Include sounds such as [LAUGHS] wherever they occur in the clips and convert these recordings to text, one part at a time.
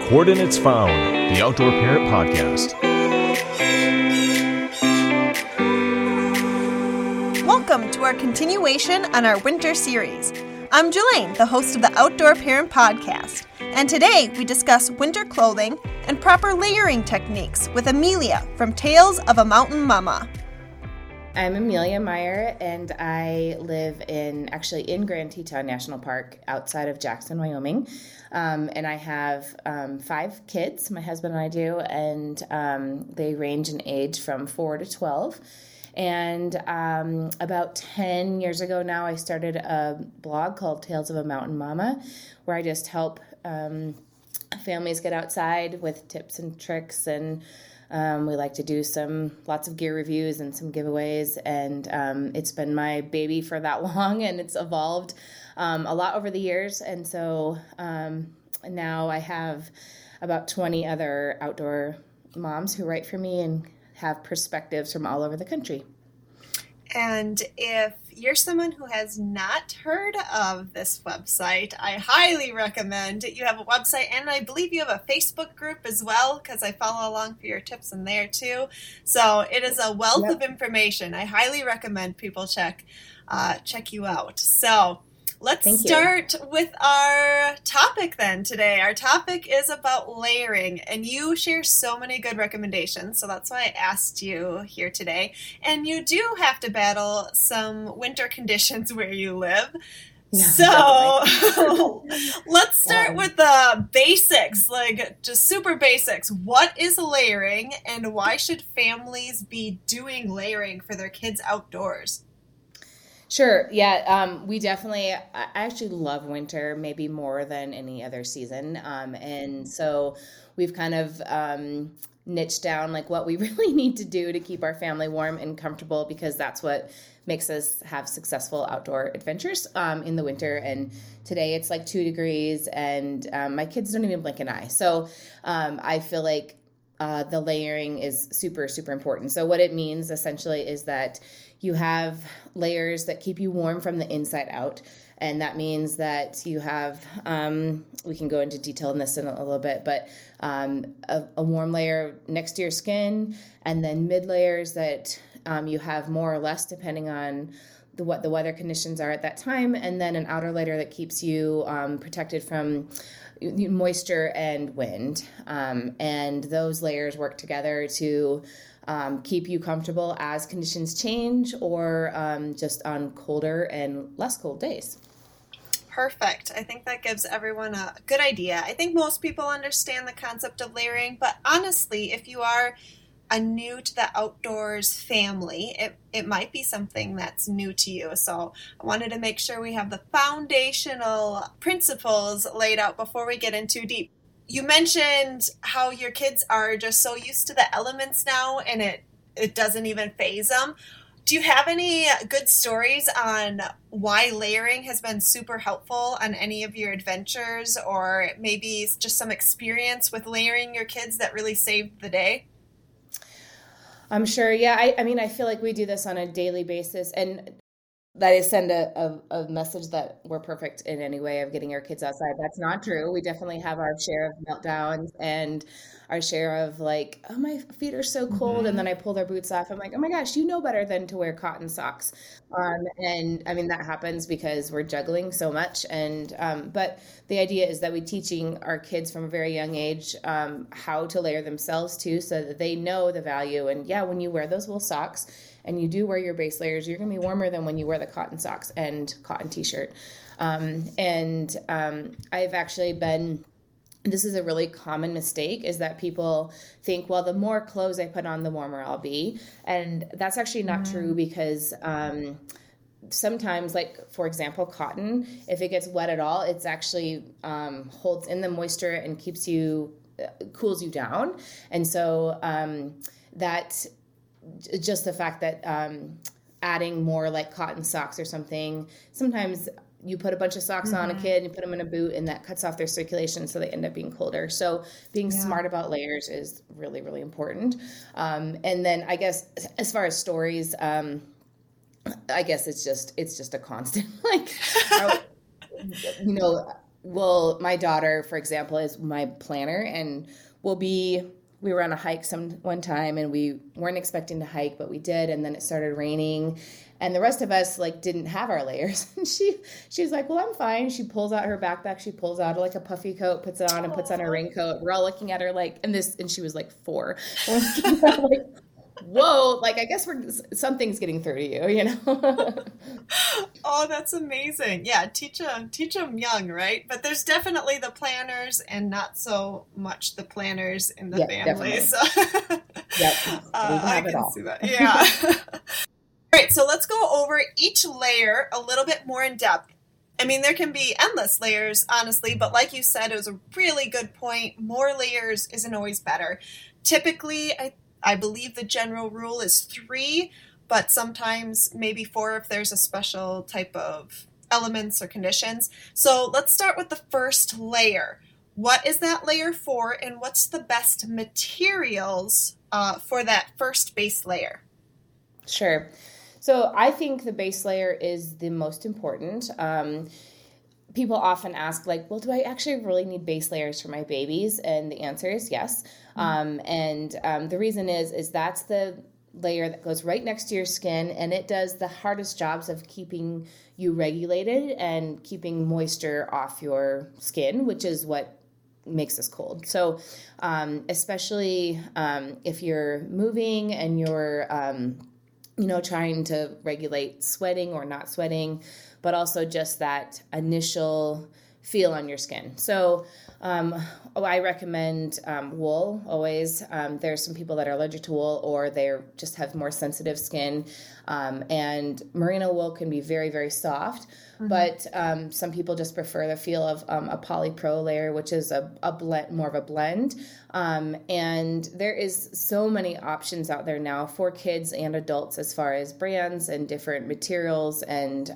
Coordinates Found, the Outdoor Parent Podcast. Welcome to our continuation on our winter series. I'm Jelaine, the host of the Outdoor Parent Podcast, and today we discuss winter clothing and proper layering techniques with Amelia from Tales of a Mountain Mama. I'm Amelia Mayer, and I live in actually in Grand Teton National Park outside of Jackson, Wyoming. Um, and I have um, five kids, my husband and I do, and um, they range in age from four to 12. And um, about 10 years ago now, I started a blog called Tales of a Mountain Mama, where I just help um, families get outside with tips and tricks and um, we like to do some lots of gear reviews and some giveaways, and um, it's been my baby for that [LAUGHS] long, and it's evolved um, a lot over the years. And so um, now I have about 20 other outdoor moms who write for me and have perspectives from all over the country. And if you're someone who has not heard of this website, I highly recommend you have a website and I believe you have a Facebook group as well because I follow along for your tips in there too. So it is a wealth yep. of information. I highly recommend people check uh, check you out. So Let's Thank start you. with our topic then today. Our topic is about layering, and you share so many good recommendations. So that's why I asked you here today. And you do have to battle some winter [LAUGHS] conditions where you live. [LAUGHS] Yeah, so [LAUGHS] let's start um, with the basics, like just super basics. What is layering, and why should families be doing layering for their kids outdoors? Sure. Yeah. Um, we definitely, I actually love winter maybe more than any other season. Um, and so we've kind of um, niched down like what we [LAUGHS] really need to do to keep our family warm and comfortable because that's what makes us have successful outdoor adventures um, in the winter. And today it's like two degrees, and um, my kids don't even blink an eye. So um, I feel like uh, the layering is super, super important. So, what it means essentially is that you have layers that keep you warm from the inside out. And that means that you have, um, we can go into detail in this in a, little bit, but um, a, a, warm layer next to your skin, and then mid layers that um, you have more or less depending on the, what the weather conditions are at that time, and then an outer layer that keeps you um, protected from moisture and wind. Um, and those layers work together to um, keep you comfortable as conditions change or um, just on colder and less cold days. Perfect. I think that gives everyone a good idea. I think most people understand the concept of layering, but honestly, if you are a new to the outdoors family, it, it might be something that's new to you. So I wanted to make sure we have the foundational principles laid out before we get in too deep you mentioned how your kids are just so used to the elements now and it it doesn't even phase them do you have any good stories on why layering has been super helpful on any of your adventures or maybe just some experience with layering your kids that really saved the day I'm sure. Yeah, I, I mean, I feel like we do this on a daily basis, and that is send a, a, a, message that we're perfect in any way of getting our kids outside. That's not true. We definitely have our share of meltdowns and our share of like, oh, my feet are so cold. Mm-hmm. And then I pull their boots off. I'm like, oh my gosh, you know better than to wear cotton socks. Um, and I mean, that happens because we're juggling so much. And, um, but the idea is that we're teaching our kids from a very young age um, how to layer themselves too, so that they know the value. And yeah, when you wear those wool socks, and you do wear your base layers, you're going to be warmer than when you wear the cotton socks and cotton t-shirt. Um, and um, I've actually been this is a really common mistake is that people think well the more clothes i put on the warmer i'll be and that's actually not mm. true because um, sometimes like for example cotton if it gets wet at all it's actually um, holds in the moisture and keeps you uh, cools you down and so um, that just the fact that um, adding more like cotton socks or something sometimes you put a bunch of socks mm-hmm. on a mm-hmm. kid and you put them in a boot and that cuts off their circulation so they end up being colder so being yeah. smart about layers is really really important um, and then i guess as far as stories um, i guess it's just it's just a constant [LAUGHS] like you know well my daughter, for example, is my planner, and will be we were on a hike some one time and we weren't expecting to hike but we did and then it started raining. And the rest of us like didn't have our layers. [LAUGHS] And she she was like well i'm fine. She pulls out her backpack. She pulls out like a puffy coat puts it on and puts on her raincoat. We're all looking at her like and this and she was like four. [LAUGHS] [LAUGHS] Like whoa, like I guess we're something's getting through to you, you know. [LAUGHS] oh, that's amazing. Yeah, teach them teach them young, right? But there's definitely the planners and not so much the planners in the yeah, family. So [LAUGHS] yep. [LAUGHS] Uh, I can see that. Yeah. All right, so let's go over each layer a little bit more in depth. I mean, there can be endless layers, honestly, but like you said, it was a really good point. More layers isn't always better. Typically, I I believe the general rule is three, but sometimes maybe four if there's a special type of elements or conditions. So let's start with the first layer. What is that layer for, and what's the best materials uh, for that first base layer? Sure. So I think the base layer is the most important. Um, people often ask like well do i actually really need base layers for my babies and the answer is yes. Um, and um, the reason is is that's the layer that goes right next to your skin and it does the hardest jobs of keeping you regulated and keeping moisture off your skin which is what makes us cold. So um, especially um, if you're moving and you're um, you know trying to regulate sweating or not sweating but also just that initial feel on your skin. So, um, oh, I recommend um, wool always. Um, there's some people that are allergic to wool or they just have more sensitive skin. Um, and merino wool can be very, very soft. Mm-hmm. But um, some people just prefer the feel of um, a polypro layer, which is a, a blend, more of a blend. and there is so many options out there now for kids and adults as far as brands and different materials and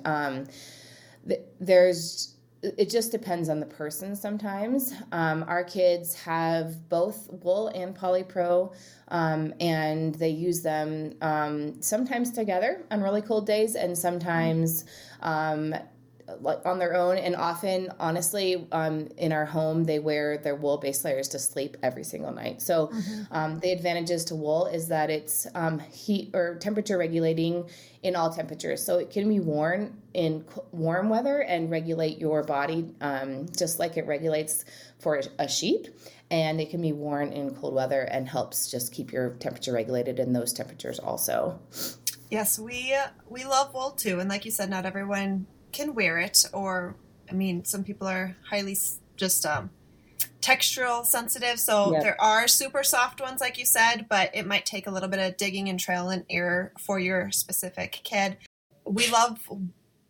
th- there's it just depends on the person sometimes. Um, our kids have both wool and polypro, um, and they use them um, sometimes together on really cold days and sometimes um, like on their own. And often honestly um, in our home they wear their wool base layers to sleep every single night. So mm-hmm. um, the advantages to wool is that it's um, heat or temperature regulating in all temperatures. So it can be worn in warm weather and regulate your body um, just like it regulates for a sheep. And it can be worn in cold weather and helps just keep your temperature regulated in those temperatures also. Yes we we love wool too. And like you said not everyone can wear it, or I mean, some people are highly just um, textural sensitive. So yep. there are super soft ones, like you said, but it might take a little bit of digging and trial and error for your specific kid. We love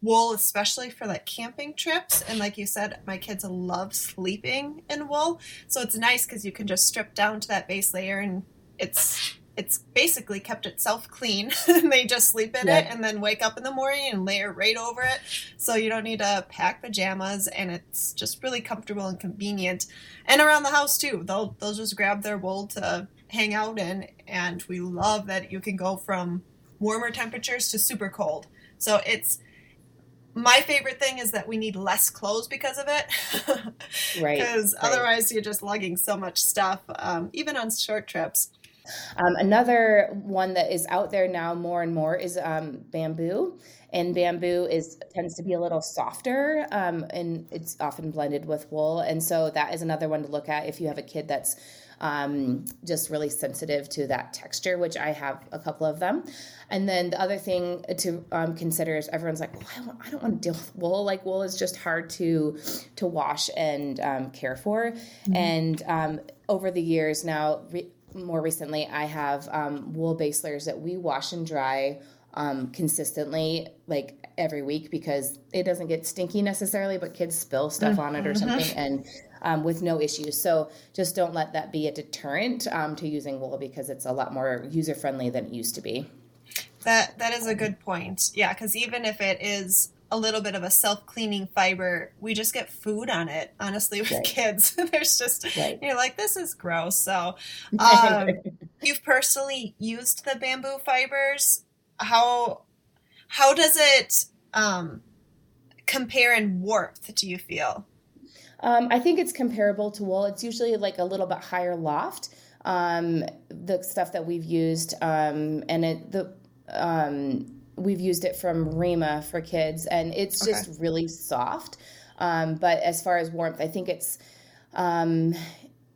wool, especially for like camping trips. And like you said, my kids love sleeping in wool. So it's nice because you can just strip down to that base layer and it's it's basically kept itself clean. [LAUGHS] they just sleep in it and then wake up in the morning and layer right over it. So you don't need to pack pajamas and it's just really comfortable and convenient. And around the house too. They'll they'll just grab their wool to hang out in and we love that you can go from warmer temperatures to super cold. So it's my favorite thing is that we need less clothes because of it. [LAUGHS] right. Because right. otherwise, you're just lugging so much stuff, um, even on short trips. Um, another one that is out there now more and more is um, bamboo, and bamboo is tends to be a little softer, um, and it's often blended with wool, and so that is another one to look at if you have a kid that's um, just really sensitive to that texture, which I have a couple of them. And then the other thing to um, consider is everyone's like, well, I don't, I don't, want to deal with wool. Like wool is just hard to to wash and um, care for. Mm-hmm. And um, over the years now, re- more recently, I have um, wool base layers that we wash and dry um, consistently, like every week, because it doesn't get stinky necessarily, but kids spill stuff mm-hmm. on it or mm-hmm. something, and um, with no issues. So just don't let that be a deterrent um, to using wool because it's a lot more user friendly than it used to be. That that is a good point. Yeah, because even if it is a little bit of a self-cleaning fiber we just get food on it honestly with right. kids [LAUGHS] there's just right. you're like this is gross so [LAUGHS] um, you've personally used the bamboo fibers how how does it um, compare in warmth do you feel Um, I think it's comparable to wool. It's usually like a little bit higher loft. Um, the stuff that we've used, um, and it, the um, we've used it from Reima for kids, and it's Okay. just really soft. Um, but as far as warmth, I think it's um,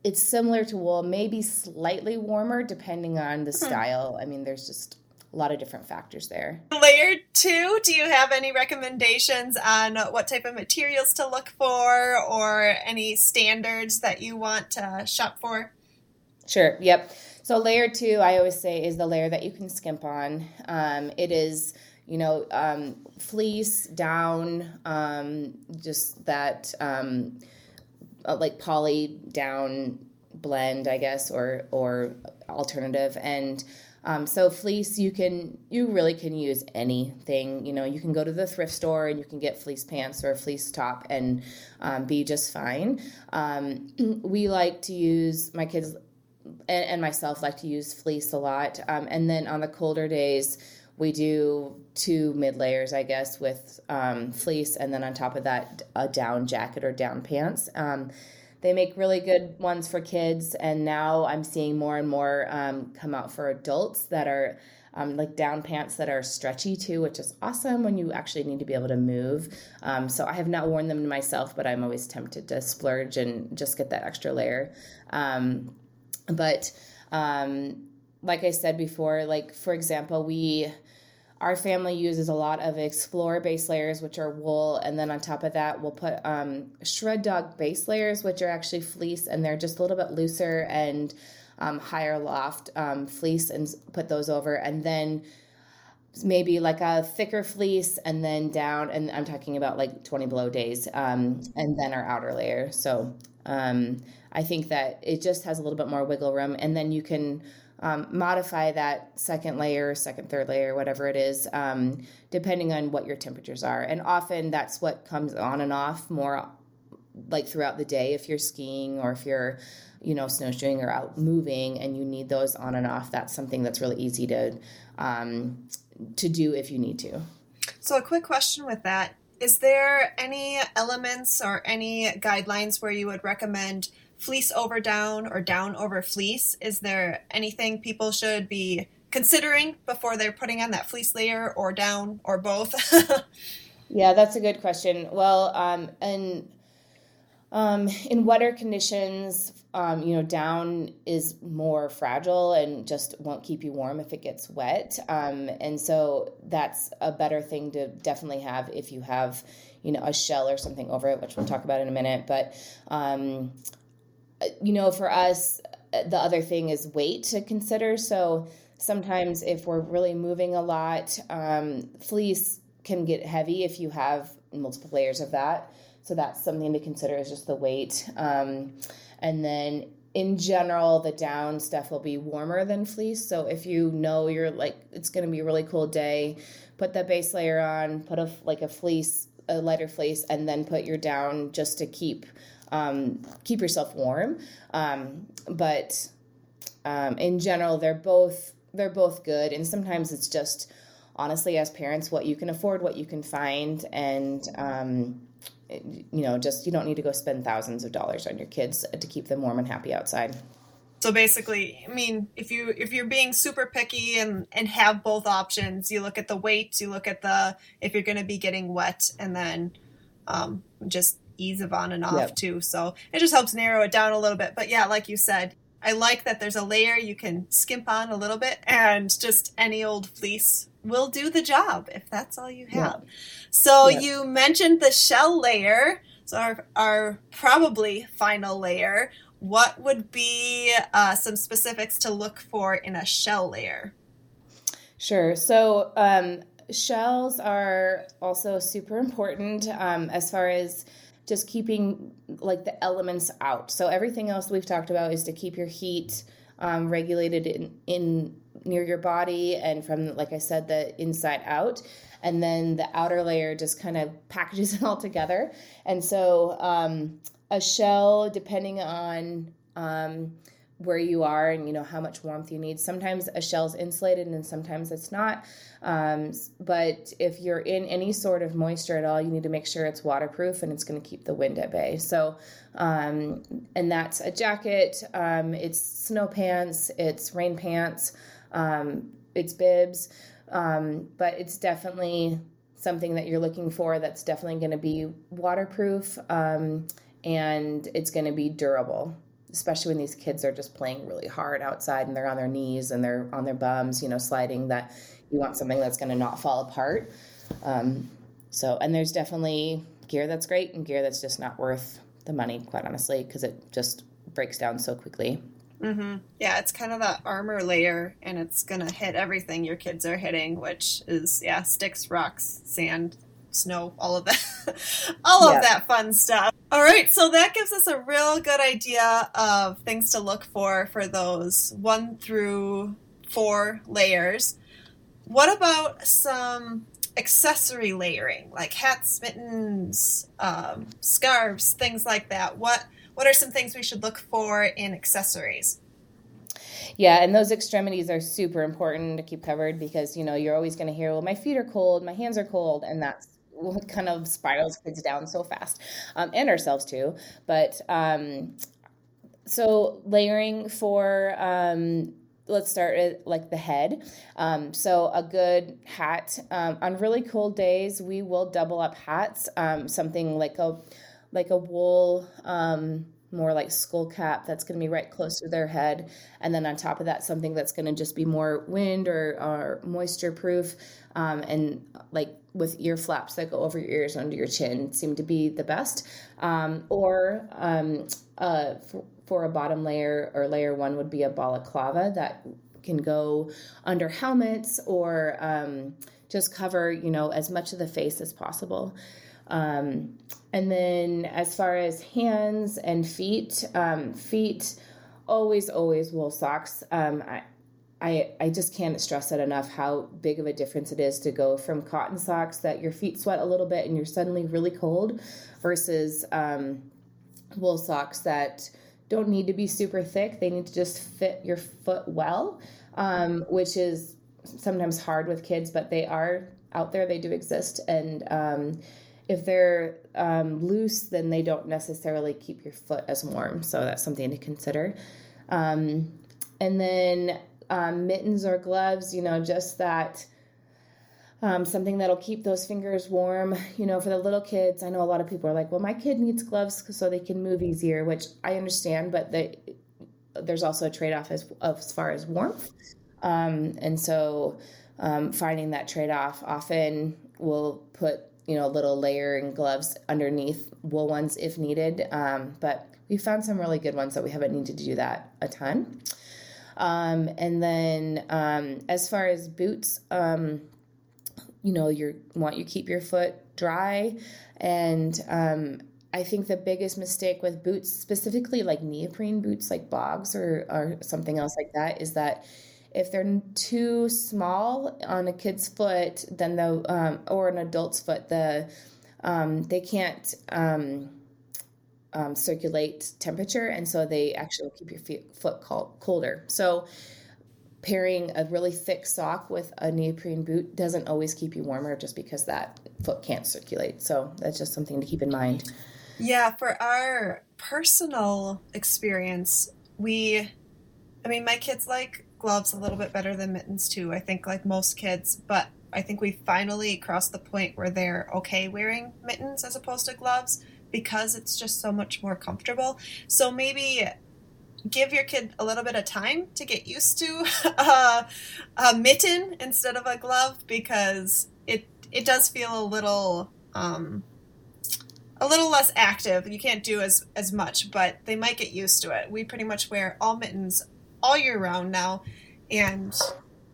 it's similar to wool, maybe slightly warmer depending on the style. I mean, there's just a lot of different factors there. Layer two, do you have any recommendations on what type of materials to look for or any standards that you want to shop for? Sure. Yep. So layer two, I always say, is the layer that you can skimp on. Um, it is, you know, um, fleece down, um, just that um, uh, like poly down blend, I guess, or or alternative. And um, so fleece, you can you really can use anything. You know, you can go to the thrift store and you can get fleece pants or a fleece top and um, be just fine. [CLEARS THROAT] We like to use my kids and, and myself like to use fleece a lot. Um, and then on the colder days, we do two mid layers, I guess, with um, fleece, and then on top of that, a down jacket or down pants. Um, they make really good ones for kids, and now I'm seeing more and more um, come out for adults that are um, like down pants that are stretchy too, which is awesome when you actually need to be able to move. Um, so I have not worn them myself, but I'm always tempted to splurge and just get that extra layer. Um, but um, like I said before, like for example, we our family uses a lot of Iksplor base layers, which are wool, and then on top of that, we'll put um, Shred Dog base layers, which are actually fleece, and they're just a little bit looser and um, higher loft um, fleece, and put those over, and then maybe like a thicker fleece, and then down, and I'm talking about like 20 below days, um, and then our outer layer. So um, I think that it just has a little bit more wiggle room, and then you can um, modify that second layer, second, third layer, whatever it is, um, depending on what your temperatures are. And often that's what comes on and off more like throughout the day if you're skiing or if you're, you know, snowshoeing or out moving and you need those on and off. That's something that's really easy to um, to do if you need to. So, a quick question with that is there any elements or any guidelines where you would recommend fleece over down or down over fleece? Is there anything people should be considering before they're putting on that fleece layer or down or both? [LAUGHS] Yeah, that's a good question. Well, um, and um, in wetter conditions, um, you know, down is more fragile and just won't keep you warm if it gets wet. Um, and so that's a better thing to definitely have if you have, you know, a shell or something over it, which we'll talk about in a minute. But, um, you know, for us, the other thing is weight to consider. So sometimes if we're really moving a lot, um, fleece can get heavy if you have multiple layers of that. So that's something to consider is just the weight. Um, and then in general, the down stuff will be warmer than fleece. So if you know you're like it's going to be a really cool day, put that base layer on, put a like a fleece, a lighter fleece, and then put your down just to keep um, keep yourself warm. Um, but um, in general, they're both they're both good, and sometimes it's just honestly as parents what you can afford, what you can find, and um, you know just you don't need to go spend thousands of dollars on your kids to keep them warm and happy outside. So basically, I mean, if you if you're being super picky and and have both options, you look at the weight, you look at the if you're going to be getting wet, and then um, just ease of on and off Yep. too. So it just helps narrow it down a little bit. But yeah, like you said, I like that there's a layer you can skimp on a little bit, and just any old fleece will do the job if that's all you Yeah. have. So Yeah. you mentioned the shell layer. So our, our probably final layer. What would be uh, some specifics to look for in a shell layer? Sure. So um, shells are also super important um, as far as just keeping like the elements out. So everything else we've talked about is to keep your heat um, regulated in, in near your body and from like I said the inside out. And then the outer layer just kind of [LAUGHS] packages it all together. And so um, a shell, depending on um, where you are and you know how much warmth you need. Sometimes a shell's insulated and sometimes it's not. Um, but if you're in any sort of moisture at all, you need to make sure it's waterproof and it's going to keep the wind at bay. So, um, and that's a jacket, um, it's snow pants, it's rain pants, um, it's bibs, um, but it's definitely something that you're looking for that's definitely going to be waterproof um, and it's going to be durable especially when these kids are just playing really hard outside and they're on their knees and they're on their bums, you know, sliding, that you want something that's going to not fall apart. Um, so, and there's definitely gear that's great and gear that's just not worth the money, quite honestly, because it just breaks down so quickly. Mm-hmm. Yeah, it's kind of that armor layer, and it's gonna hit everything your kids are hitting, which is yeah, sticks, rocks, sand, snow, all of that, [LAUGHS] all yeah. of that fun stuff. All right, so that gives us a real good idea of things to look for for those one through four layers. What about some accessory layering, like hats, mittens, um, scarves, things like that? What what are some things we should look for in accessories? Yeah, and those extremities are super important to keep covered because you know you're always going to hear, "Well, my feet are cold, my hands are cold," and that's what kind of spirals kids down so fast, um, and ourselves too. But um, so layering for um, let's start at like the head. Um, so a good hat um, on really cold days, we will double up hats. Um, something like a like a wool um, more like skull cap that's going to be right close to their head. And then on top of that something that's going to just be more wind or, or moisture proof um, and like with ear flaps that go over your ears under your chin seem to be the best. Um, or um, uh, for, for, a bottom layer or layer one would be a balaclava that can go under helmets or um, just cover you know as much of the face as possible um, and then as far as hands and feet, um, feet always, always wool socks. Um, I, I, I just can't stress it enough how big of a difference it is to go from cotton socks that your feet sweat a little bit and you're suddenly really cold versus um, wool socks that don't need to be super thick. They need to just fit your foot well, um, which is sometimes hard with kids, but they are out there. They do exist. And um, if they're um, loose, then they don't necessarily keep your foot as warm. So that's something to consider. Um, and then um, mittens or gloves, you know, just that um, something that'll keep those fingers warm. You know, for the little kids, I know a lot of people are like, well, my kid needs gloves so they can move easier, which I understand, but they, there's also a trade off as, as far as warmth. Um, and so um, finding that trade off often will put you know, little layering gloves underneath wool ones if needed. Um, but we found some really good ones that we haven't needed to do that a ton. Um, and then um, as far as boots, um, you know, you want you keep your foot dry. And um, I think the biggest mistake with boots, specifically like neoprene boots, like bogs or, or something else like that, is that if they're too small on a kid's foot, then the um, or an adult's foot, the um, they can't um, um circulate temperature, and so they actually keep your feet, foot colder. So pairing a really thick sock with a neoprene boot doesn't always keep you warmer just because that foot can't circulate. So that's just something to keep in mind. Yeah, for our personal experience, we I mean, my kids like gloves a little bit better than mittens too. I think like most kids, but I think we finally crossed the point where they're okay wearing mittens as opposed to gloves because it's just so much more comfortable. So maybe give your kid a little bit of time to get used to [LAUGHS] a, a mitten instead of a glove because it it does feel a little um, a little less active. You can't do as as much, but they might get used to it. We pretty much wear all mittens all year round now, and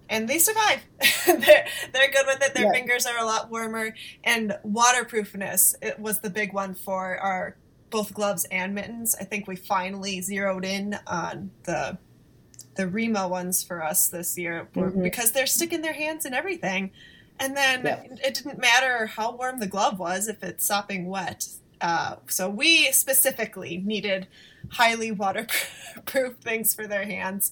and they survive. [LAUGHS] they're they're good with it. Their yeah. fingers are a lot warmer, and waterproofness it was the big one for our both gloves and mittens. I think we finally zeroed in on the the Reima ones for us this year mm-hmm. because they're sticking their hands in everything. And then yeah. it didn't matter how warm the glove was if it's sopping wet. Uh, so we specifically needed highly waterproof [LAUGHS] things for their hands.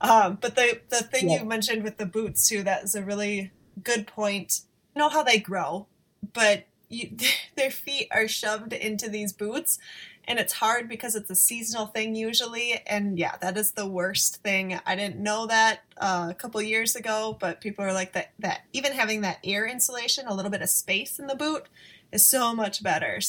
Um, but the the thing yeah. you mentioned with the boots too, that is a really good point. You know how they grow, but you, [LAUGHS] their feet are shoved into these boots and it's hard because it's a seasonal thing usually and yeah that is the worst thing i didn't know that uh, a couple years ago but people are like that that even having that air insulation a little bit of space in the boot is so much better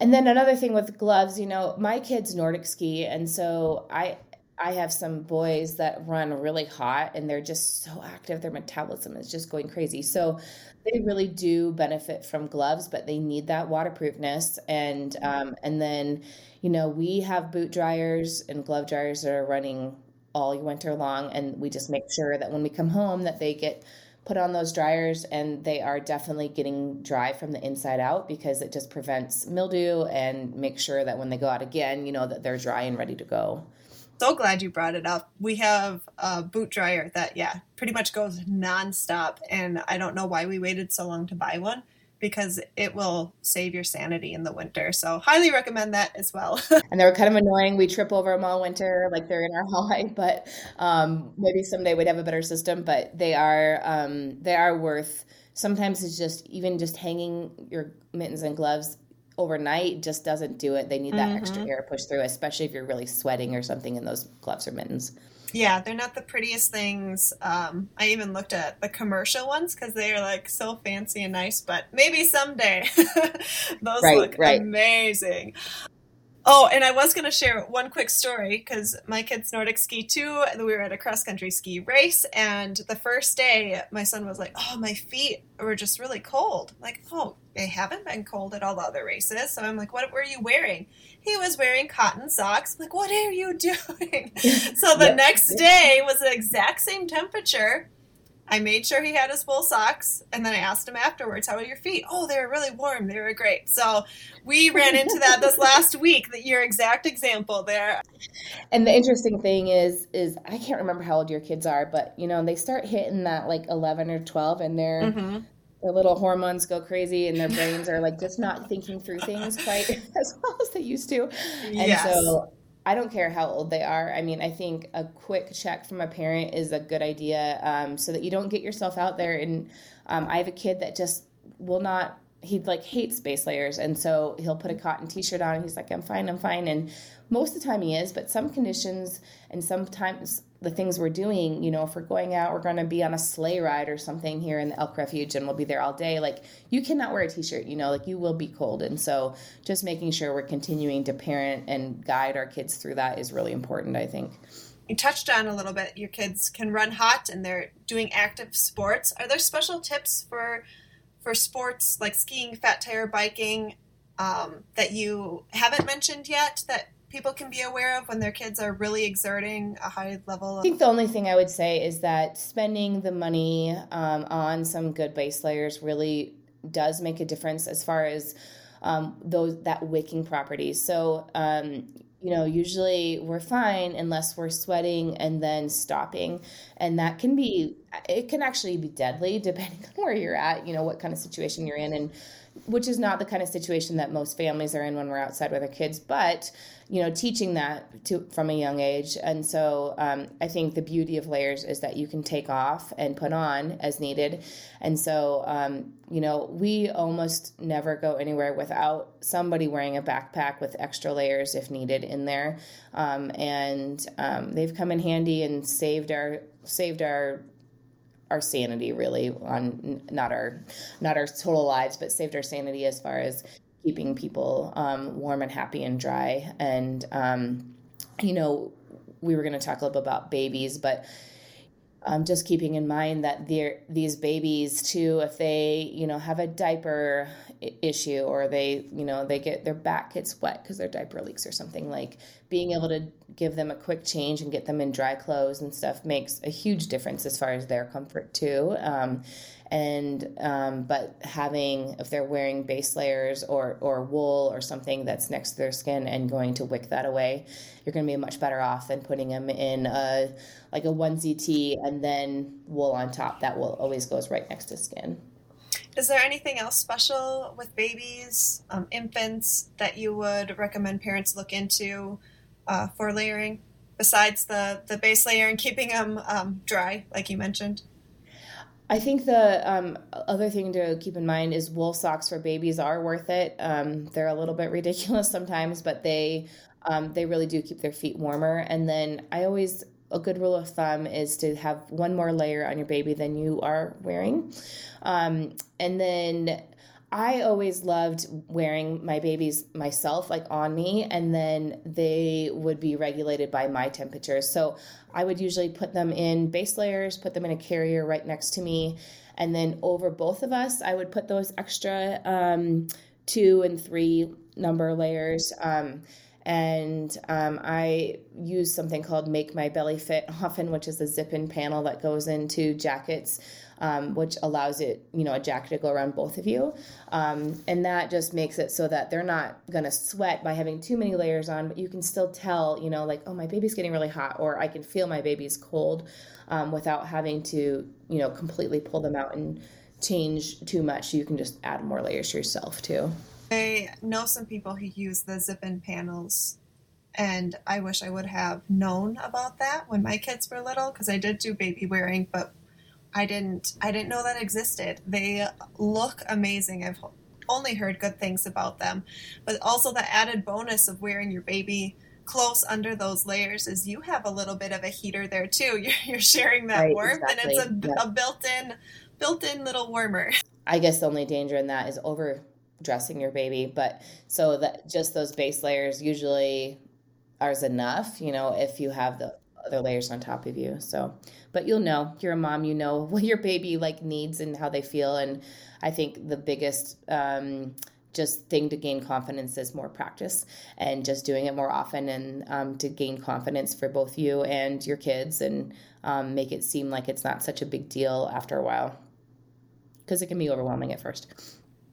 and then another thing with gloves you know my kids nordic ski and so i I have some boys that run really hot and they're just so active. Their metabolism is just going crazy. So they really do benefit from gloves, but they need that waterproofness. And um, and then, you know, we have boot dryers and glove dryers that are running all winter long, and we just make sure that when we come home that they get put on those dryers and they are definitely getting dry from the inside out because it just prevents mildew and make sure that when they go out again, you know, that they're dry and ready to go so glad you brought it up. We have a boot dryer that, yeah, pretty much goes nonstop. And I don't know why we waited so long to buy one because it will save your sanity in the winter. So, highly recommend that as well. [LAUGHS] and they're kind of annoying. We trip over them all winter, like they're in our [LAUGHS] hallway, but um, maybe someday we'd have a better system. But they are um, they are worth. Sometimes it's just even just hanging your mittens and gloves overnight just doesn't do it. They need that mm-hmm. extra air push through, especially if you're really sweating or something in those gloves or mittens. Yeah, they're not the prettiest things. Um, I even looked at the commercial ones because they are like so fancy and nice, but maybe someday [LAUGHS] those right, look right. amazing. Oh, and I was going to share one quick story because my kids Nordic ski too. We were at a cross country ski race, and the first day, my son was like, "Oh, my feet were just really cold." I'm like, oh, they haven't been cold at all the other races. So I'm like, "What were you wearing?" He was wearing cotton socks. I'm like, what are you [LAUGHS] doing? [LAUGHS] so the next day was the exact same temperature I made sure he had his full socks, and then I asked him afterwards, "How are your feet?" Oh, they were really warm. They were great. So we ran into that this last [LAUGHS] week. That your exact example there. And the interesting thing is, is I can't remember how old your kids are, but you know they start hitting that like eleven or twelve, and they're mm-hmm. their little hormones go crazy, and their brains are like just not thinking through things quite [LAUGHS] as well as they used to. And yes. so I don't care how old they are. I mean, I think a quick check from a parent is a good idea um, so that you don't get yourself out there. And um, I have a kid that just will not, he like hates base layers. And so he'll put a cotton t shirt on and he's like, I'm fine, I'm fine. And most of the time he is, but some conditions and sometimes the things we're doing, you know, if we're going out, we're going to be on a sleigh ride or something here in the Elk Refuge and we'll be there all day. Like, you cannot wear a t shirt, you know, like you will be cold. And so, just making sure we're continuing to parent and guide our kids through that is really important, I think. You touched on a little bit, your kids can run hot and they're doing active sports. Are there special tips for for sports like skiing, fat tire, biking um, that you haven't mentioned yet that people can be aware of when their kids are really exerting a high level? Of- I think the only thing I would say is that spending the money um, on some good base layers really does make a difference as far as um, those that wicking properties. So um, you know, usually we're fine unless we're sweating and then stopping. And that can be, it can actually be deadly [LAUGHS] depending on where you're at, you know, what kind of situation you're in. And which is not the kind of situation that most families are in when we're outside with our kids but you know teaching that to from a young age. And so um, i think the beauty of layers is that you can take off and put on as needed. And so um, you know we almost never go anywhere without somebody wearing a backpack with extra layers if needed in there. Um, and um, they've come in handy and saved our saved our our sanity really on not our not our total lives but saved our sanity as far as keeping people um, warm and happy and dry. And um, you know we were going to talk a little bit about babies but um, just keeping in mind that these babies too if they you know have a diaper issue or they you know they get their back gets wet because their diaper leaks or something like being able to give them a quick change and get them in dry clothes and stuff makes a huge difference as far as their comfort too um, and um, but having if they're wearing base layers or or wool or something that's next to their skin and going to wick that away you're going to be much better off than putting them in a like a onesie tee and then wool on top. That will always goes right next to skin is there anything else special with babies, um, infants, that you would recommend parents look into uh, for layering besides the the base layer and keeping them um, dry, like you mentioned? I think the um, other thing to keep in mind is wool socks for babies are worth it. Um, they're a little bit [LAUGHS] ridiculous sometimes, but they um, they really do keep their feet warmer. And then I always a good rule of thumb is to have one more layer on your baby than you are wearing. Um, and then I always loved wearing my babies myself, like on me, and then they would be regulated by my temperature. So I would usually put them in base layers, put them in a carrier right next to me, and then over both of us, I would put those extra um, two and three number layers. Um, and um, I use something called Make My Belly Fit [LAUGHS] often, which is a zip in panel that goes into jackets um, which allows it, you know, a jacket to go around both of you. Um, and that just makes it so that they're not to sweat by having too many layers on, but you can still tell, you know, like, oh, my baby's getting really hot, or I can feel my baby's cold um, without having to, you know, completely pull them out and change too much. You can just add more layers yourself too. I know some people who use the zip in panels and I wish I would have known about that when my kids were little because I did do baby wearing, but I didn't I didn't know that existed. They look amazing. I've only heard good things about them. But also the added bonus of wearing your baby close under those layers is you have a little bit of a heater there too. [LAUGHS] You're, you're sharing that right, warmth exactly. and it's a, a built-in built-in little warmer. I guess the only danger in that is over dressing your baby, but so that just those base layers usually are enough, you know, if you have the other layers on top of you. So, but you'll know you're a mom, you know [LAUGHS] what your baby like needs and how they feel. And I think the biggest, um, just thing to gain confidence is more practice and just doing it more often and um, to gain confidence for both you and your kids and um, make it seem like it's not such a big deal after a while because it can be overwhelming at first.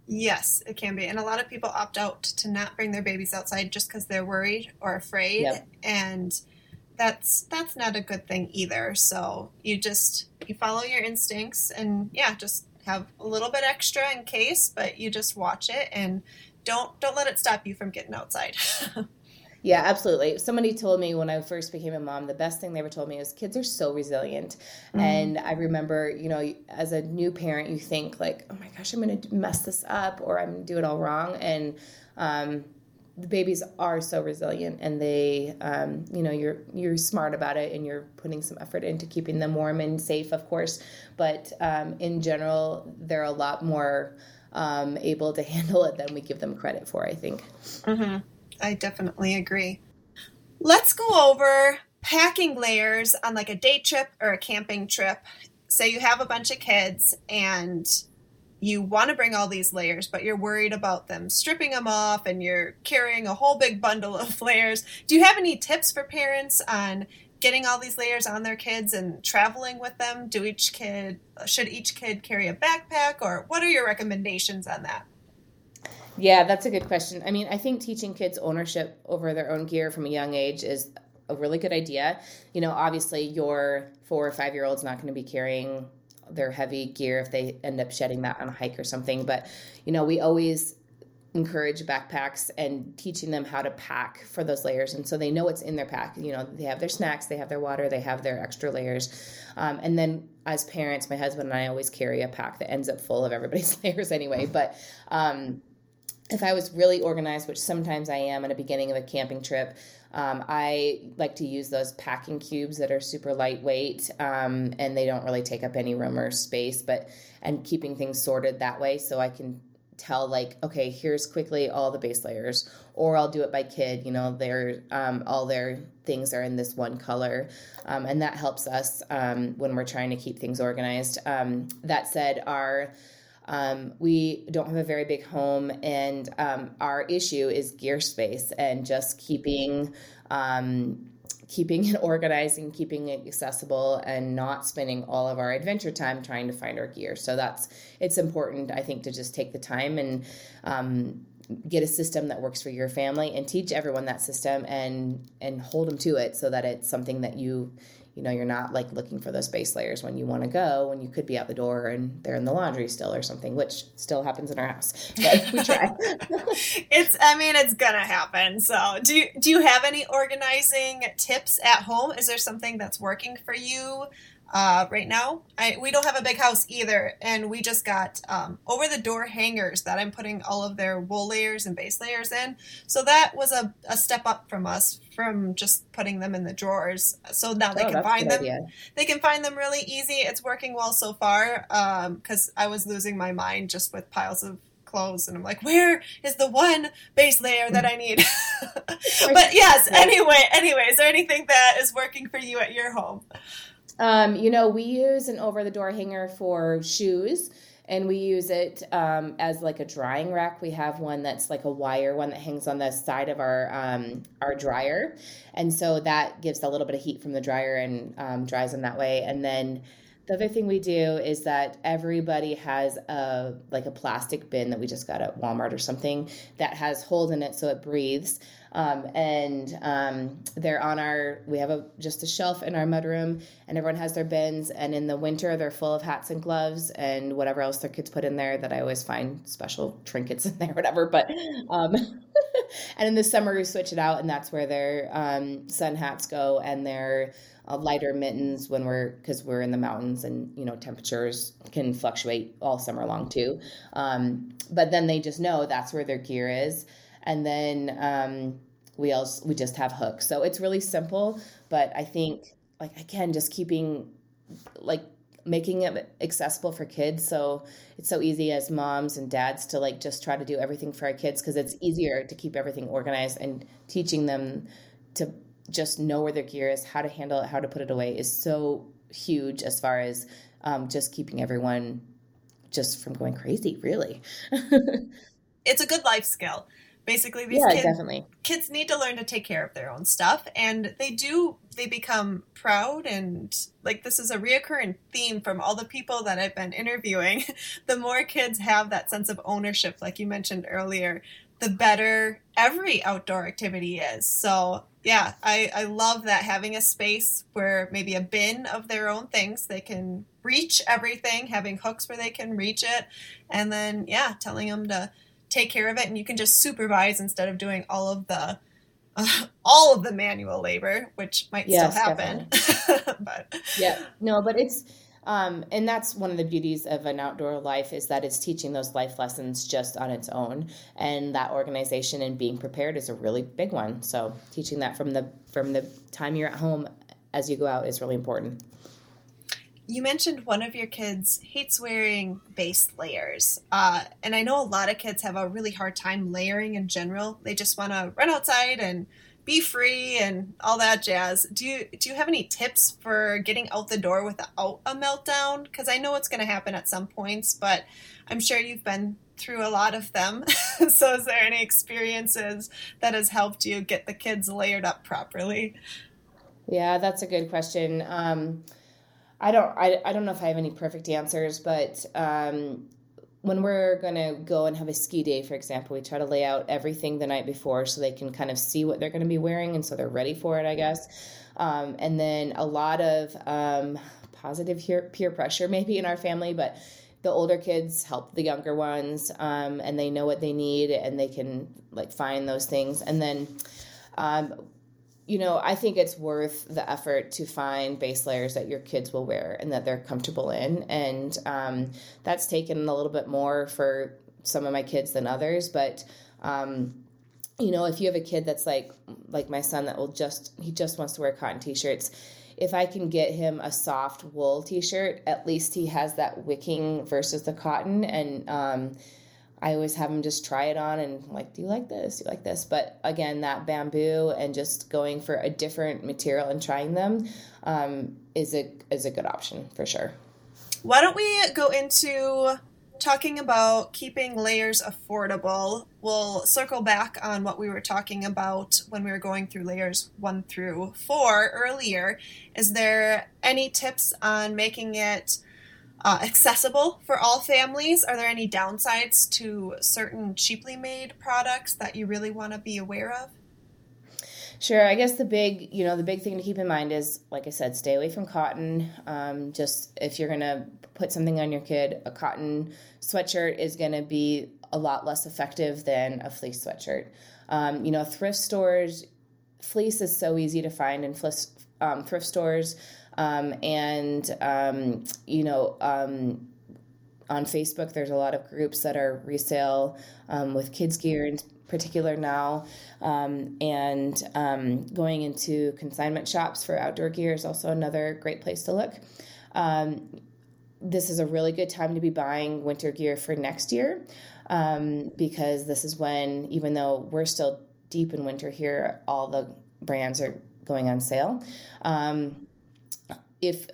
Yes, it can be. And a lot of people opt out to not bring their babies outside just because they're worried or afraid. Yep. And that's that's not a good thing either. So you just you follow your instincts and yeah, just have a little bit extra in case, but you just watch it and don't don't let it stop you from getting outside. [LAUGHS] yeah, absolutely. Somebody told me when I first became a mom, the best thing they ever told me was kids are so resilient. Mm-hmm. And I remember, you know, as a new parent, you think like, oh my gosh, I'm going to mess this up or I'm going to do it all wrong. And um, the babies are so resilient and they um, you know you're you're smart about it and you're putting some effort into keeping them warm and safe of course but um, in general they're a lot more um, able to [LAUGHS] handle it than we give them credit for i think mm-hmm. I definitely agree let's go over packing layers on like a day trip or a camping trip say you have a bunch of kids and you want to bring all these layers, but you're worried about them stripping them off and you're carrying a whole big bundle of [LAUGHS] layers. Do you have any tips for parents on getting all these layers on their kids and traveling with them? Do each kid should each kid carry a backpack or what are your recommendations on that? Yeah, that's a good question. I mean, I think teaching kids ownership over their own gear from a young age is a really good idea. You know, obviously your 4 or 5 year old's not going to be carrying their heavy gear if they end up shedding that on a hike or something. But you know, we always encourage backpacks and teaching them how to pack for those layers and so they know what's in their pack you know they have their snacks they have their water they have their extra layers um, and then as parents my husband and i always carry a pack that ends up full of everybody's [LAUGHS] layers anyway but um, if i was really organized which sometimes i am at the beginning of a camping trip um, I like to use those packing cubes that are super lightweight um, and they don't really take up any room or space, but and keeping things sorted that way so I can tell like okay here's quickly all the base layers or i'll do it by kid you know their um, all their things are in this one color um, and that helps us um, when we're trying to keep things organized. Um, that said our um, we don't have a very big home, and um, our issue is gear space and just keeping um, keeping it [LAUGHS] organized and keeping it accessible and not spending all of our adventure time trying to find our gear. So that's it's important, I think, to just take the time and um, get a system that works for your family and teach everyone that system and and hold them to it so that it's something that you you know you're not like looking for those base layers when you want to go when you could be out the door and they're in the laundry still or something which still happens in our house but we try [LAUGHS] it's i mean it's gonna happen so do you do you have any organizing tips at home is there something that's working for you uh, right now. I, we don't have a big house either, and we just got um, over the door hangers that I'm putting all of their wool layers and base layers in. So that was a, a step up from us from just putting them in the drawers. So now they oh, can find them. Idea. They can find them really easy. It's working well so far because um, I was losing my mind just with piles of clothes and I'm like, where is the one base layer that I need? [LAUGHS] but [LAUGHS] yes, anyway, anyway, is there anything that is working for you at your home? Um, you know, we use an over the door hanger for shoes and we use it um, as like a drying rack. We have one that's like a wire one that hangs on the side of our um, our dryer, and so that gives a little bit of heat from the dryer and um, dries them that way. And then the other thing we do is that everybody has a like a plastic bin that we just got at Walmart or something that has holes in it so it breathes. Um, and um, they're on our we have a just a shelf in our mudroom and everyone has their bins. And in the winter they're full of hats and gloves and whatever else their kids put in there that i always find special trinkets in there [LAUGHS] whatever. But um, [LAUGHS] and in the summer we switch it out and that's where their um, sun hats go and their uh, lighter mittens when we're because we're in the mountains and you know temperatures can fluctuate all summer long too. Um, but then they just know that's where their gear is and then um, we also we just have hooks. So it's really simple, but I think like again, just keeping like making it accessible for kids. So it's so easy as moms and dads to like just try to do everything for our kids because it's easier to keep everything organized and teaching them to just know where their gear is how to handle it how to put it away is so huge as far as um, just keeping everyone just from going crazy really. [LAUGHS] It's a good life skill basically these yeah, kids, definitely. kids need to learn to take care of their own stuff and they do they become proud and like this is a reoccurring theme from all the people that i've been interviewing [LAUGHS] the more kids have that sense of ownership like you mentioned earlier the better every outdoor activity is so yeah i i love that having a space where maybe a bin of their own things they can reach everything having hooks where they can reach it and then yeah telling them to take care of it and you can just supervise instead of doing all of the uh, [LAUGHS] all of the manual labor which might yes, still happen [LAUGHS] but yeah. No but it's um, and that's one of the beauties of an outdoor life is that it's teaching those life lessons just on its own. And that organization and being prepared is a really big one. So teaching that from the from the time you're at home as you go out is really important you mentioned one of your kids hates wearing base layers. Uh, and I know a lot of kids have a really hard time layering in general. They just want to run outside and be free and all that jazz. Do you do you have any tips for getting out the door without a meltdown? Because I know it's going to happen at some points, but I'm sure you've been through a lot of them. [LAUGHS] so is there any experiences that has helped you get the kids layered up properly? Yeah, that's a good question. Um, I don't I, I don't know if I have any perfect answers, but um, when we're going to go and have a ski day, for example, we try to lay out everything the night before so they can kind of see what they're going to be wearing and so they're ready for it, I guess. Um, and then a lot of um, positive peer, peer pressure maybe in our family, but the older kids help the younger ones um, and they know what they need and they can like find those things. And then um, you know, I think it's worth the effort to find base layers that your kids will wear and that they're comfortable in. And um, that's taken a little bit more for some of my kids than others. But, um, you know, if you have a kid that's like, like my son that will just, he just wants to wear cotton t shirts. If I can get him a soft wool t shirt, at least he has that wicking versus the cotton. And, um, I always have them just try it on and like, do you like this? Do you like this? But again, that bamboo and just going for a different material and trying them um, is a is a good option for sure. Why don't we go into talking about keeping layers affordable? We'll circle back on what we were talking about when we were going through layers one through four earlier. Is there any tips on making it uh, accessible for all families? Are there any downsides to certain cheaply made products that you really want to be aware of? Sure. I guess the big, you know, the big thing to keep in mind is, like I said, stay away from cotton. Um, just if you're gonna put something on your kid, a cotton sweatshirt is gonna be a lot less effective than a fleece sweatshirt. Um, you know, thrift stores, fleece is so easy to find in um, thrift stores, um, and um, you know um, on Facebook, there's a lot of groups that are resale um, with kids gear in particular now. Um, and um, going into consignment shops for outdoor gear is also another great place to look. This is a really good time to be buying winter gear for next year um, because this is when, even though we're still deep in winter here, all the brands are going on sale. Um, if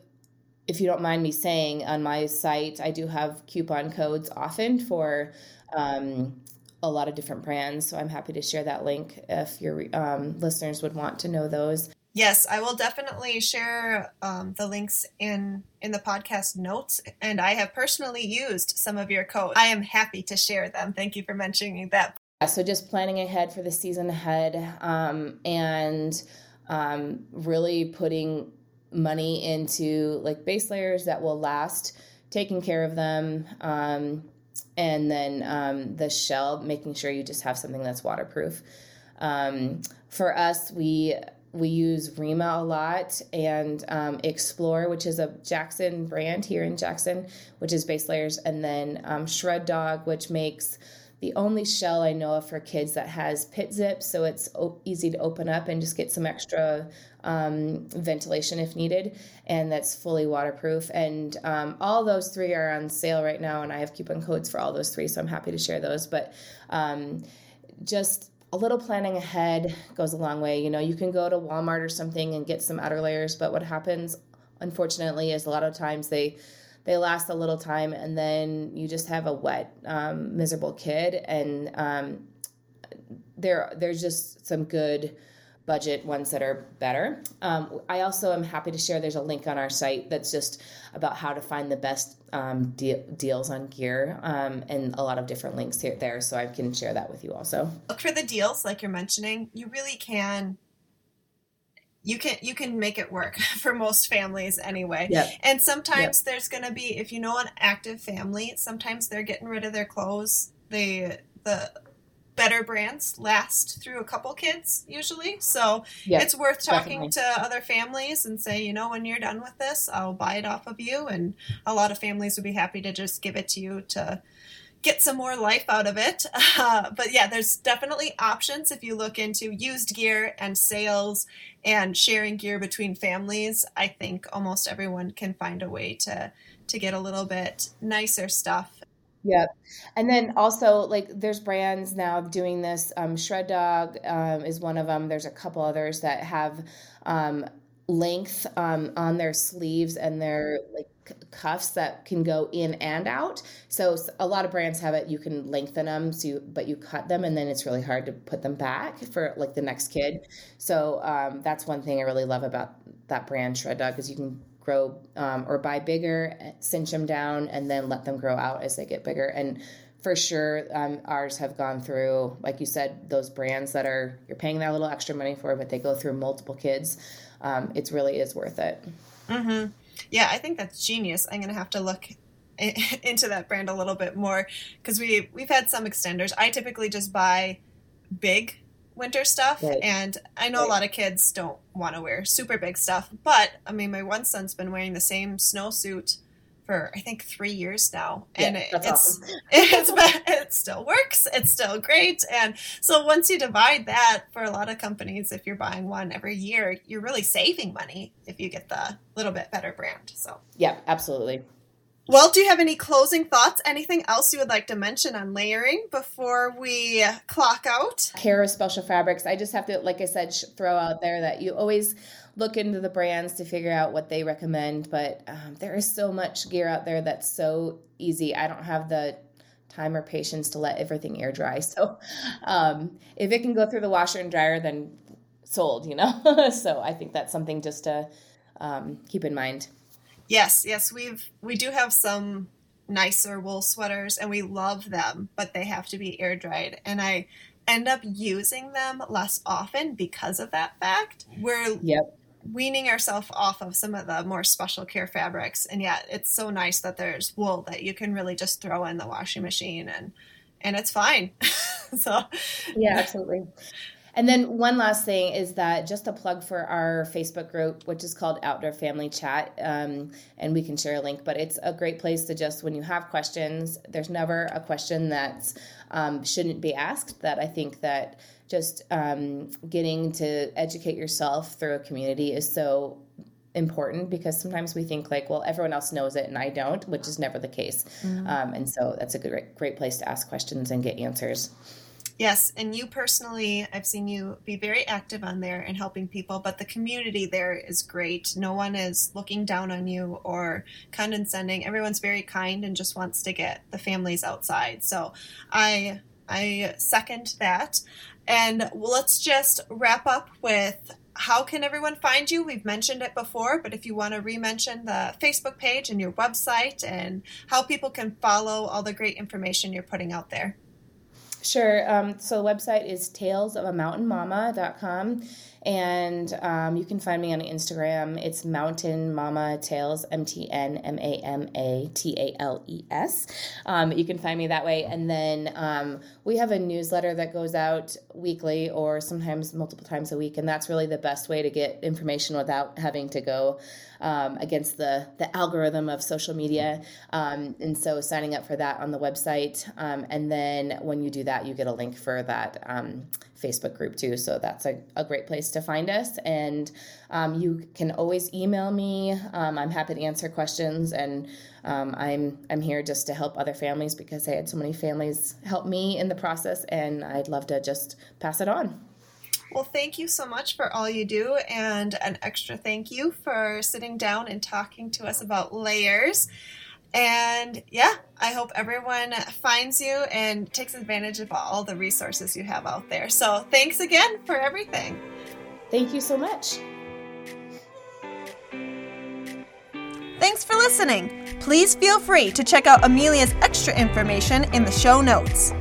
if you don't mind me saying, on my site, I do have coupon codes often for um, a lot of different brands. So I'm happy to share that link if your um, listeners would want to know those. Yes, I will definitely share um, the links in in the podcast notes, and I have personally used some of your codes. I am happy to share them. Thank you for mentioning that. So just planning ahead for the season ahead, um, and um, really putting money into like base layers that will last, taking care of them, um, and then um, the shell, making sure you just have something that's waterproof. Um, for us, we we use Reima a lot and um, Iksplor, which is a Jackson brand here in Jackson, which is base layers, and then um, Shred Dog, which makes the only shell I know of for kids that has pit zip, so it's o- easy to open up and just get some extra um, ventilation if needed, and that's fully waterproof. And um, all those three are on sale right now, and I have coupon codes for all those three, so I'm happy to share those. But um, just a little planning ahead goes a long way. You know, you can go to Walmart or something and get some outer layers, but what happens, unfortunately, is a lot of times they they last a little time and then you just have a wet, um, miserable kid. And um, there there's just some good budget ones that are better. Um, I also am happy to share there's a link on our site that's just about how to find the best um, de- deals on gear um, and a lot of different links here there. So I can share that with you also. Look for the deals, like you're mentioning. You really can. You can you can make it work [LAUGHS] for most families anyway. Yep. And sometimes Yep. there's going to be if you know an active family, sometimes they're getting rid of their clothes. the the better brands last through a couple kids usually. So Yeah, it's worth talking definitely. to other families and say, you know, when you're done with this, I'll buy it off of you. And a lot of families would be happy to just give it to you to get some more life out of it. [LAUGHS] Uh, but yeah, there's definitely options if you look into used gear and sales and sharing gear between families. I think almost everyone can find a way to to get a little bit nicer stuff. Yep. And then also, like, there's brands now doing this. Um, Shred Dog um, is one of them. There's a couple others that have um, length um, on their sleeves and their like cuffs that can go in and out. So a lot of brands have it. You can lengthen them, so you, but you cut them, and then it's really hard to put them back for like the next kid. So um, that's one thing I really love about that brand Shred Dog is you can grow um, or buy bigger, cinch them down, and then let them grow out as they get bigger. And for sure, um, ours have gone through, like you said, those brands that are you're paying that little extra money for, but they go through multiple kids. Um, it really is worth it. hmm Yeah, I think that's genius. I'm gonna have to look [LAUGHS] into that brand a little bit more because we we've had some extenders. I typically just buy big winter stuff, Right. and I know a lot of kids don't want to wear super big stuff. But I mean, my one son's been wearing the same snowsuit for I think three years now, and Yeah, it- that's it's awesome. [LAUGHS] it's it still works. It's still great. And so once you divide that for a lot of companies, if you're buying one every year, you're really saving money if you get the little bit better brand. So, Yeah, absolutely. well, do you have any closing thoughts? Anything else you would like to mention on layering before we clock out? Care of Special Fabrics. I just have to, like I said, throw out there that you always look into the brands to figure out what they recommend. But um, there is so much gear out there that's so easy. I don't have the time or patience to let everything air dry. [LAUGHS] So um, if it can go through the washer and dryer, then sold, you know? [LAUGHS] so I think that's something just to um, keep in mind. Yes, yes, we've we do have some nicer wool sweaters and we love them, but they have to be air dried. And I end up using them less often because of that fact. We're yep. Weaning ourselves off of some of the more special care fabrics, and yet it's so nice that there's wool that you can really just throw in the washing machine and and it's fine. [LAUGHS] so yeah, absolutely. And then one last thing is that just a plug for our Facebook group, which is called Outdoor Family Chat, um, and we can share a link. But it's a great place to just when you have questions. There's never a question that um, shouldn't be asked. That I think that just um, getting to educate yourself through a community is so important because sometimes we think like well everyone else knows it and i don't which is never the case mm-hmm. um, and so that's a great, great place to ask questions and get answers Yes, and you personally, I've seen you be very active on there and helping people, but the community there is great. No one is looking down on you or condescending. Everyone's very kind and just wants to get the families outside. So I I second that. And let's just wrap up with how can everyone find you? We've mentioned it before, but if you want to re-mention the Facebook page and your website and how people can follow all the great information you're putting out there. Sure. Um, so the website is talesofamamountainmama.com. And um, you can find me on Instagram. It's Mountain Mama Tales, M T N M A M A T A L E S. Um, you can find me that way. And then um, we have a newsletter that goes out weekly or sometimes multiple times a week. And that's really the best way to get information without having to go um, against the, the algorithm of social media. Um, and so signing up for that on the website. Um, and then when you do that, you get a link for that Facebook group too. So that's a, a great place to find us. And um, you can always email me. Um, I'm happy to answer questions. And I'm, I'm here just to help other families because I had so many families help me in the process. And I'd love to just pass it on. Well, thank you so much for all you do, and an extra thank you for sitting down and talking to us about layers. And yeah, I hope everyone finds you and takes advantage of all the resources you have out there. So thanks again for everything. Thank you so much. Thanks for listening. Please feel free to check out Amelia's extra information in the show notes.